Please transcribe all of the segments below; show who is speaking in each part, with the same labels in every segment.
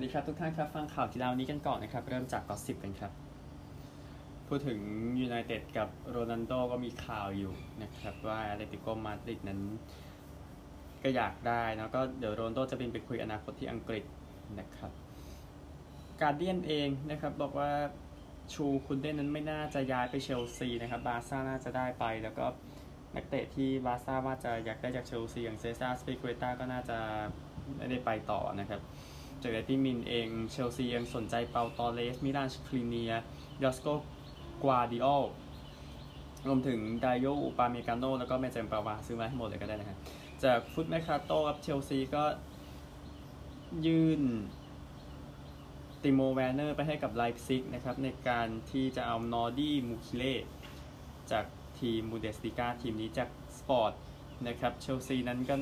Speaker 1: สวัสดีครับทุกท่านครับ ฟังข่าวกีฬาวันนี้กันก่อนนะครับ เริ่มจาก gossip กันครับ พูดถึงยูไนเต็ดกับโรนัลโดก็มีข่าวอยู่นะครับ ว่าอัตเลติโกมาดริดนั้นก็อยากได้แล้วก็เดี๋ยวโรนัลโดจะบินไปคุยอนาคตที่อังกฤษนะครับ Guardian เองนะครับบอกว่าชูลส์คุนเด้นั้นไม่น่าจะย้ายไปเชลซีนะครับบาซ่าน่าจะได้ไป แล้วก็นักเตะที่บาซ่าว่าจะอยากได้จากเชลซีอย่างเซซาร์อัซปิลิกวยต้าก็น่าจะไม่ได้ไปต่อนะครับ จากที่มินเอง เชลซียังสนใจเปาตอเลส มิลานคลีเนียยอสโกกวาดิโอรวมถึงไดโยอุปาเมกาโนแล้วก็เมเจมปาวาซื้อมาให้หมดเลยก็ได้นะครับจากฟุตแมคคาโตครับเชลซีก็ยื่นติโมแวนเนอร์ไปให้กับไลฟ์ซิกนะครับ ในการที่จะเอานอร์ดี้มูคิเล่จากทีมบูเดสติกาทีมนี้จากสปอร์ตนะครับเชลซีนั้นก็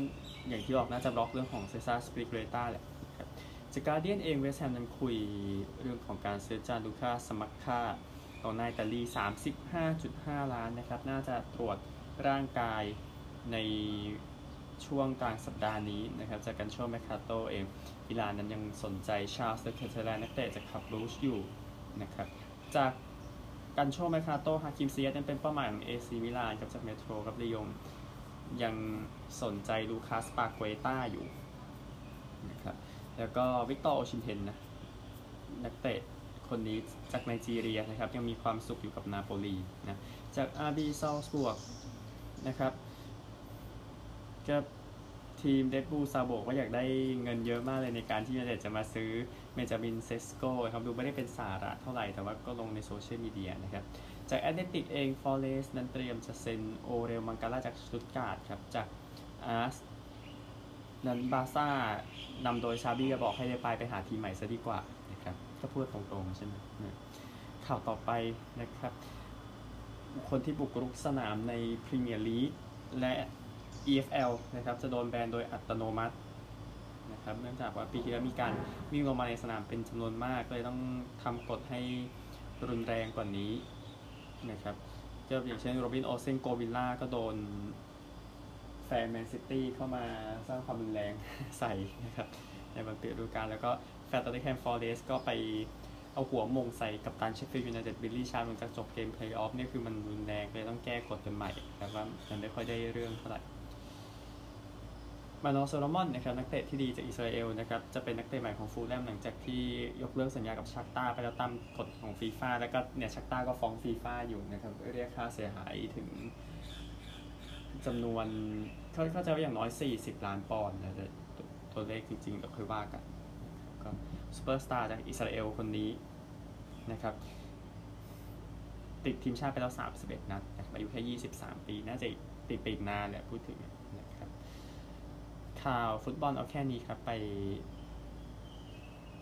Speaker 1: อย่างที่บอกน่าจะบล็อกเรื่องของเซซ่าสปริกเรต้าแหละ จากการเดียนเองเวสแฮมนั้นคุยเรื่องของการซื้อจาลูคาสมัคค่าต่อนายตาลี 35.5 ล้านนะครับ น่าจะตรวจร่างกายในช่วงกลางสัปดาห์นี้นะครับ จากกันช่วงแมคคาโตเองมิลานนั้นยังสนใจชาลส์เคเทเลนักเตะจากคับรูชอยู่นะครับ จากกันโชแมคคาโตฮาคิมเซียยังเป็นเป้าหมายของเอซีมิลานกับจากเมโทรกับลียงยังสนใจลูคัสปาเกเต้าอยู่นะครับ แล้วก็วิกตอร์โอชินเทนนะนักเตะคนนี้จากไนจีเรียนะครับยังมีความสุขอยู่กับนาโปลีนะจากอาร์บีซาลสบวกนะครับก็ทีมเดดบูซาโบกว่าอยากได้เงินเยอะมากเลยในการที่ยูไนเต็ดจะมาซื้อเบนจามินเซสโกครับดูไม่ได้เป็นสาระเท่าไหร่แต่ว่าก็ลงในโซเชียลมีเดียนะครับ จากแอตเลติกเองฟอเรสนั้นเตรียมจะเซ็นโอเรลมังกาลาจากสตุตการ์ดครับ จาก AS นั้นบาซ่านำโดยชาบี้ก็บอกให้ได้ไปไปหาทีมใหม่ซะดีกว่านะครับก็พูดตรงๆใช่ไหมข่าวต่อไปนะครับ คนที่บุกรุกสนามในพรีเมียร์ลีกและ EFL นะครับจะโดนแบนโดยอัตโนมัตินะครับเนื่องจากว่าปีที่แล้วมีการวิ่งลงมาในสนามเป็นจำนวนมากเลยต้องทำกฎให้รุนแรงกว่านี้นะครับก็อย่างเช่นโรบินโอเซนโกวิลล่าก็โดน แฟนแมนซิตี้เข้ามาสร้างความรุนแรงใส่นะครับในบางปีฤดูกาลแล้วก็แฟนน็อตติงแฮมฟอร์เรสก็ไปเอาหัวโหม่งใส่กัปตันเชฟฟิลด์ยูไนเต็ดบิลลี่ชาร์ปหลังจากจบเกมเพลย์ออฟนี่คือมันรุนแรงเลยต้องแก้กฎกันใหม่แต่ว่ามันไม่ค่อยได้เรื่องเท่าไหร่มานอร์โซโลมอนนะครับนักเตะที่ดีจากอิสราเอลนะครับจะเป็นนักเตะใหม่ของฟูแล่มหลังจากที่ยกเลิกสัญญากับชัคตาร์ไปแล้วตามกฎของฟีฟ่าแล้วก็เนี่ยชัคตาร์ก็ฟ้องฟีฟ่าอยู่นะครับเรียกค่าเสียหายถึง จำนวนเขาเขาจะว่าอย่างน้อย 40 ล้านปอนด์นะตัวเลขจริงๆเราค่อยว่ากันก็ซูเปอร์สตาร์จากอิสราเอลคนนี้นะครับ ติดทีมชาติไปแล้ว 31 นัดอายุแค่ 23 ปี น่าจะติดไปอีกนานแหละพูดถึงนะครับข่าวฟุตบอลเอาแค่นี้ครับไป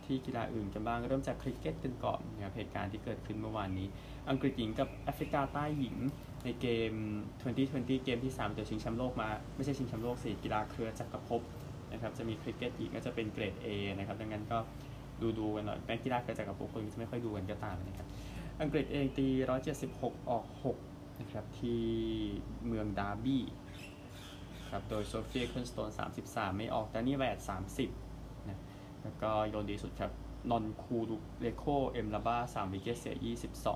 Speaker 1: ที่กีฬาอื่นกันบ้างเริ่มจากคริกเก็ตกันก่อนนะครับเหตุการณ์ที่เกิดขึ้นเมื่อวานนี้ อังกฤษหญิงกับแอฟริกาใต้หญิงในเกม 2020 เกมที่3เดี๋ยวชิงแชมป์โลกมา ไม่ใช่ชิงแชมป์โลกสิกีฬาเครือจักรภพนะครับจะมีคริกเก็ตหญิงก็จะเป็นเกรด A นะครับดังนั้นก็ดูดูกันหน่อยแม้กีฬาเครือจักรภพคนจะไม่ค่อยดูกันก็ตามนะครับอังกฤษเองตี 176 ออก 6 นะครับ ที่เมืองดาร์บี้ครับ โดยโซฟีเอคเคิลสโตน 33 ไม่ออกดานี่แวด30 แล้วก็โยนดีสุดครับ นอนคูลูเลโค เอ็มลาบ้า3 wicket เสีย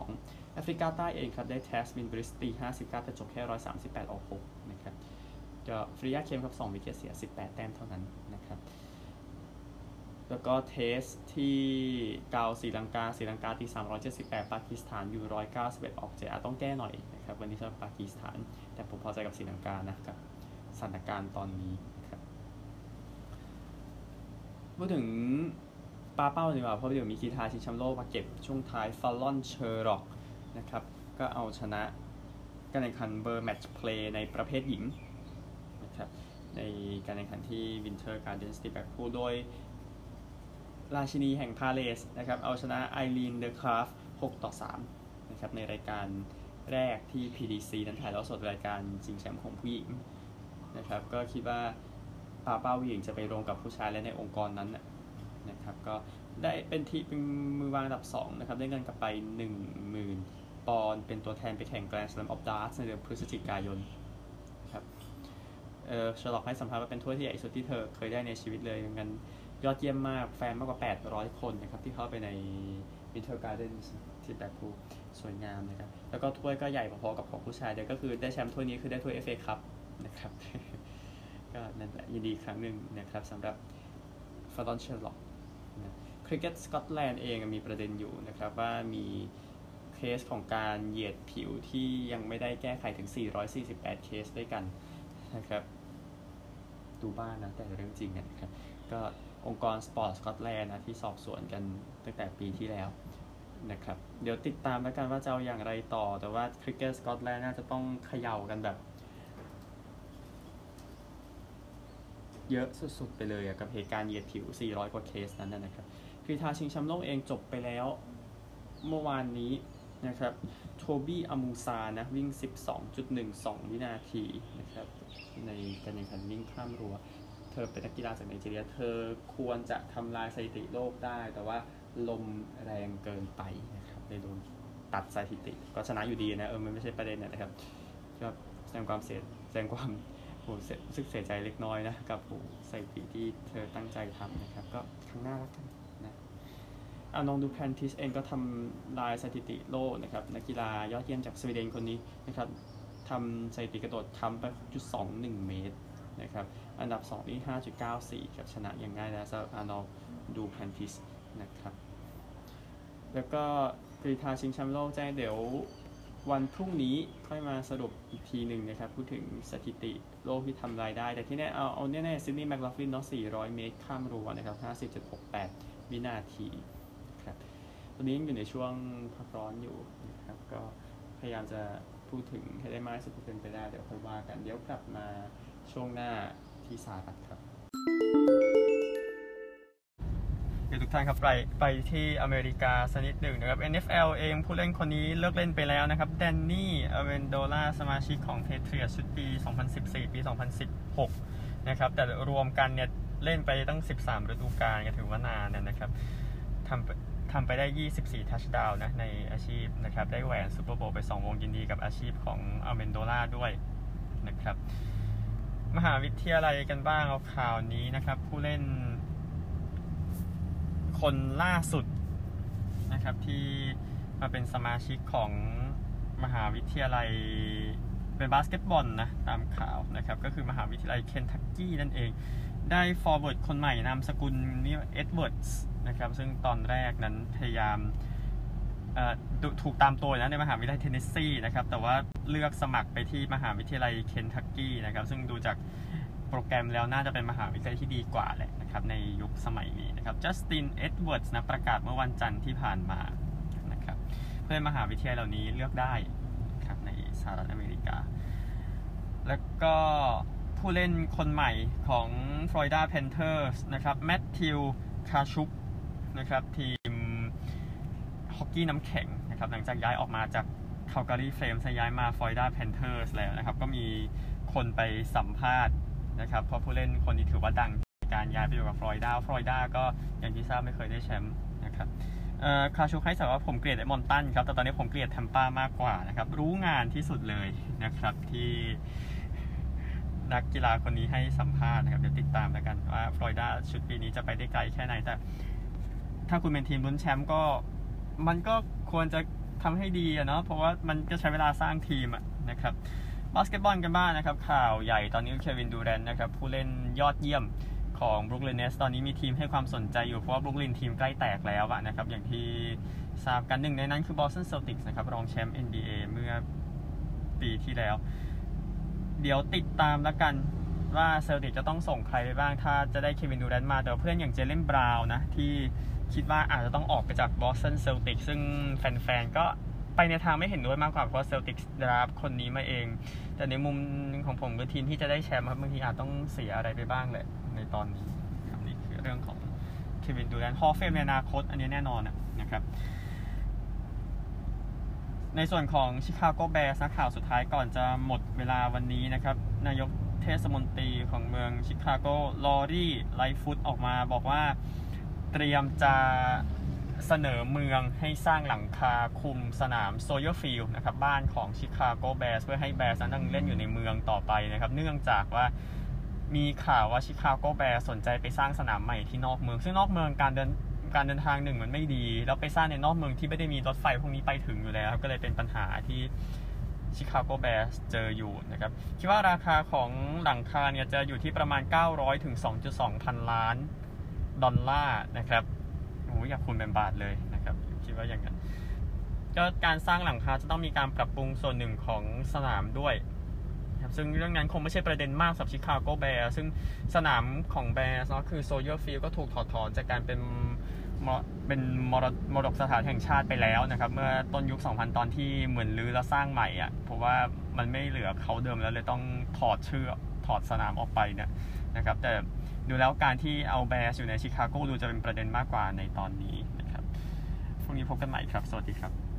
Speaker 1: 22 แอฟริกาใต้เองครับ ได้แทสมินบริตส์ตี 59 แต่จบแค่ 138 ออก6นะครับก็เฟรยาเคมป์ครับ 2 wicket เสีย 18 แต้มเท่านั้นนะครับ แล้วก็ test ที่กอลล์ศรีลังกาศรีลังกาตี 378 ปากีสถานอยู่ 191 ออกเจ็ดอะต้องแก้หน่อยนะครับ วันนี้สำหรับปากีสถาน แต่ผมพอใจกับศรีลังกานะครับสถานการณ์ตอนนี้ พูดถึงปาเป้าดีกว่าเพราะเดี๋ยวมีกีฬาชิงแชมป์โลกมาเก็บช่วงท้ายฟาลอนเชอร์ร็อกนะครับก็เอาชนะการแข่งขันเวิลด์แมตช์เพลย์ในประเภทหญิงนะครับในการแข่งขันที่วินเทอร์การ์เดนส์ที่แบล็กพูลโดยราชินีแห่งพาเลสนะครับเอาชนะไอรีนเดอะคราฟ6ต่อ3นะครับในรายการแรกที่ PDC นั้นถ่ายทอดสดรายการชิงแชมป์ของผู้หญิงนะครับก็คิดว่า ปาเป้าหญิงจะไปลงกับผู้ชายและในองค์กรนั้นนะครับ ก็ได้เป็นทีเป็นมือวางอันดับ2นะครับ ได้เงินกลับไป 10,000 ปอนด์เป็นตัวแทนไปแข่งแกรนด์สแลมออฟดาร์ตส์ในเดือนพฤศจิกายนครับเออชลอกให้สัมภาษณ์ว่าเป็นถ้วยที่ใหญ่สุดที่เธอเคยได้ในชีวิตเลยงั้นยอดเยี่ยมมากแฟนมากกว่า 800 คนนะครับ ที่เข้าไปใน Winter Gardens ที่แบคูสวยงามนะครับ แล้วก็ถ้วยก็ใหญ่พอๆกับของผู้ชายเดียวก็คือได้แชมป์ถ้วยนี้คือได้ถ้วย FA ครับนะครับ ก็นั่นแหละยินดีครั้งหนึ่งนะครับสำหรับฟาดอนเชลล็อกนะคริกเก็ตสกอตแลนด์เองมีประเด็นอยู่นะครับว่ามีเคสของการเหยียดผิวที่ยังไม่ได้แก้ไขถึง 448 เคสด้วยกันนะครับดูบ้านนะแต่เรื่องจริงนะครับก็องค์กรสปอร์ตสกอตแลนด์นะที่สอบสวนกันตั้งแต่ปีที่แล้วนะครับเดี๋ยวติดตามแล้วกันว่าจะเอาอย่างไรต่อ แต่ว่าคริกเก็ตสกอตแลนด์น่าจะต้องเขย่ากันแบบ เยอะสุดๆไปเลยกับเหตุการณ์เหยียดผิว 400 กว่าเคสนั้นนะครับกรีธาชิงแชมป์โลกเองจบไปแล้วเมื่อวานนี้นะครับโทบี้อามูซานะวิ่ง 12.12 วินาทีนะครับในการแข่งขันวิ่งข้ามรั้วเธอเป็นนักกีฬาจากไนจีเรีย เธอควรจะทำลายสถิติโลกได้ แต่ว่าลมแรงเกินไปนะครับเลยโดนตัดสถิติ ก็ชนะอยู่ดีนะ เออมันไม่ใช่ประเด็นนะครับก็แสดงความเสียแสดงความ โหรู้สึกเสียใจเล็กน้อยนะกับโหสถิติที่เธอตั้งใจทำนะครับ ก็ครั้งหน้าแล้วกันนะอานองดูแพนทิสเองก็ทำลายสถิติโลกนะครับนักกีฬายอดเยี่ยมจากสวีเดนคนนี้นะครับทำสถิติกระโดดทำไป 6.21 เมตรนะครับ อันดับ 2 นี่ 5.94ครับชนะอย่างง่ายแล้วสำหรับอานองดูแพนทิสนะครับ แล้วก็กรีธาชิงแชมป์โลกแจ้งเดี๋ยว วันพรุ่งนี้ค่อยมาสรุปอีกทีหนึ่งนะครับ พูดถึงสถิติโลกที่ทำรายได้ แต่ที่แน่เอาเอาแน่ๆซิดนีย์แมคลาฟลินเนาะ400 เมตรข้ามรั้วนะครับ 50.68 วินาทีครับตอนนี้ยังอยู่ในช่วงพักร้อนอยู่นะครับ ก็พยายามจะพูดถึงให้ได้มากที่สุดเป็นไปได้ เดี๋ยวค่อยว่ากัน เดี๋ยวกลับมาช่วงหน้าที่สาบัดครับ ทุกท่านครับไปไปที่อเมริกาสักนิดหนึ่งนะครับ NFL เองผู้เล่นคนนี้เลิกเล่นไปแล้วนะครับแดนนี่อเมนโดล่าสมาชิกของแพทริออตชุดปี 2014 ปี 2016 นะครับแต่รวมกันเนี่ยเล่นไปตั้ง 13 ฤดูกาลก็ถือว่านานนะครับทำทำไปได้ 24 ทัชดาวนะในอาชีพนะครับได้แหวนซูเปอร์โบว์ไป 2 วงยินดีกับอาชีพของอเวนโดล่าด้วยนะครับมหาวิทยาลัยกันบ้างเอาข่าวนี้นะครับผู้เล่น คนล่าสุดนะครับที่มาเป็นสมาชิกของมหาวิทยาลัยเป็นบาสเกตบอลนะตามข่าวนะครับ ก็คือมหาวิทยาลัยเคนทักกี้นั่นเอง ได้ forward คนใหม่นามสกุลนี่เอ็ดเวิร์ดส์นะครับ ซึ่งตอนแรกนั้นพยายามถูกตามตัวนะในมหาวิทยาลัยเทนเนสซีนะครับ แต่ว่าเลือกสมัครไปที่มหาวิทยาลัยเคนทักกี้นะครับ ซึ่งดูจากโปรแกรมแล้วน่าจะเป็นมหาวิทยาลัยที่ดีกว่าแหละ นะครับในยุคสมัยนี้นะครับจัสตินเอ็ดเวิร์ดนะประกาศเมื่อวันจันทร์ที่ผ่านมานะครับเพื่อนมหาวิทยาลัยเหล่านี้เลือกได้ครับในสหรัฐอเมริกา แล้วก็ผู้เล่นคนใหม่ของ Florida Panthers นะครับแมทธิวคาชุกนะครับทีมฮอกกี้น้ำแข็งนะครับหลังจากย้ายออกมาจาก Calgary Flames ย้ายมา Florida Panthers แล้วนะครับก็มีคนไปสัมภาษณ์นะครับเพราะผู้เล่นคนนี้ถือว่าดัง การย้ายไปอยู่กับฟลอริดาฟลอริดาก็อย่างที่ทราบไม่เคยได้แชมป์นะครับคาชุกให้สัมภาษณ์ว่าผมเกลียดเอดมันตันครับแต่ตอนนี้ผมเกลียดแทมป้ามากกว่านะครับรู้งานที่สุดเลยนะครับที่นักกีฬาคนนี้ให้สัมภาษณ์นะครับเดี๋ยวติดตามแล้วกันว่าฟลอริดาชุดปีนี้จะไปได้ไกลแค่ไหนแต่ ถ้าคุณเป็นทีมลุ้นแชมป์ก็มันก็ควรจะทำให้ดีอะเนาะเพราะว่ามันก็ใช้เวลาสร้างทีมอะนะครับบาสเกตบอลกันบ้างนะครับ ข่าวใหญ่ตอนนี้เควินดูแรนต์นะครับผู้เล่นยอดเยี่ยม ของบรุกลินเน็ตส์ตอนนี้มีทีมให้ความสนใจอยู่เพราะว่าบรุกลินทีมใกล้แตกแล้วนะครับ อย่างที่ทราบกันหนึ่งในนั้นคือบอสตันเซลติกส์นะครับ รองแชมป์ NBA เมื่อปีที่แล้ว เดี๋ยวติดตามแล้วกันว่าเซลติกจะต้องส่งใครไปบ้าง ถ้าจะได้เควินดูแรนต์มา แต่เพื่อนอย่างเจเลนบราวน์นะ ที่คิดว่าอาจจะต้องออกไปจากบอสตันเซลติกซึ่งแฟนๆ ก็ไปในทางไม่เห็นด้วยมากกว่าเพราะเซลติก draft คนนี้มาเอง แต่ในมุมของผมก็ทีมที่จะได้แชมป์ครับบางทีอาจต้องเสียอะไรไปบ้างแหละ ในตอนนี้ครับนี่คือเรื่องของเควินดูแรนต์ Hall of Fame ในอนาคต อันนี้แน่นอนนะครับในส่วนของชิคาโกแบร์นะข่าวสุดท้ายก่อนจะหมดเวลาวันนี้นะครับ นายกเทศมนตรีของเมืองชิคาโกลอรี่ไลท์ฟุตออกมาบอกว่าเตรียมจะเสนอเมืองให้สร้างหลังคาคุมสนามโซลเจอร์ฟิลด์นะครับบ้านของชิคาโกแบร์เพื่อให้แบร์นั้นเล่นอยู่ในเมืองต่อไปนะครับ เนื่องจากว่า มีข่าวว่าชิคาโกแบร์สนใจไปสร้างสนามใหม่ที่นอกเมือง ซึ่งนอกเมืองการเดินการเดินทางหนึ่งมันไม่ดี แล้วไปสร้างในนอกเมืองที่ไม่ได้มีรถไฟพวกนี้ไปถึงอยู่แล้ว ก็เลยเป็นปัญหาที่ชิคาโกแบร์เจออยู่นะครับคิดว่าราคาของหลังคาเนี่ยจะอยู่ที่ประมาณ 900ถึง2.2 พันล้านดอลลาร์นะครับโอ้อยากคูณเป็นบาทเลยนะครับ คิดว่าอย่างนั้นก็การสร้างหลังคาจะต้องมีการปรับปรุงส่วนหนึ่งของสนามด้วย ซึ่งเรื่องนั้นคงไม่ใช่ประเด็นมากสำหรับชิคาโกแบร์ซึ่งสนามของแบร์เนาะคือโซลเจอร์ฟิลด์ก็ถูกถอดถอนจากการเป็นมรเป็นมรมรดกสถานแห่งชาติไปแล้วนะครับ เมื่อต้นยุค 2000 ตอนที่เหมือนรื้อแล้วสร้างใหม่อะเพราะว่ามันไม่เหลือเค้าเดิมแล้วเลยต้องถอดชื่อถอดสนามออกไปเนี่ยนะครับ แต่ดูแล้วการที่เอาแบร์อยู่ในชิคาโกดูจะเป็นประเด็นมากกว่าในตอนนี้นะครับพรุ่งนี้พบกันใหม่ครับ สวัสดีครับ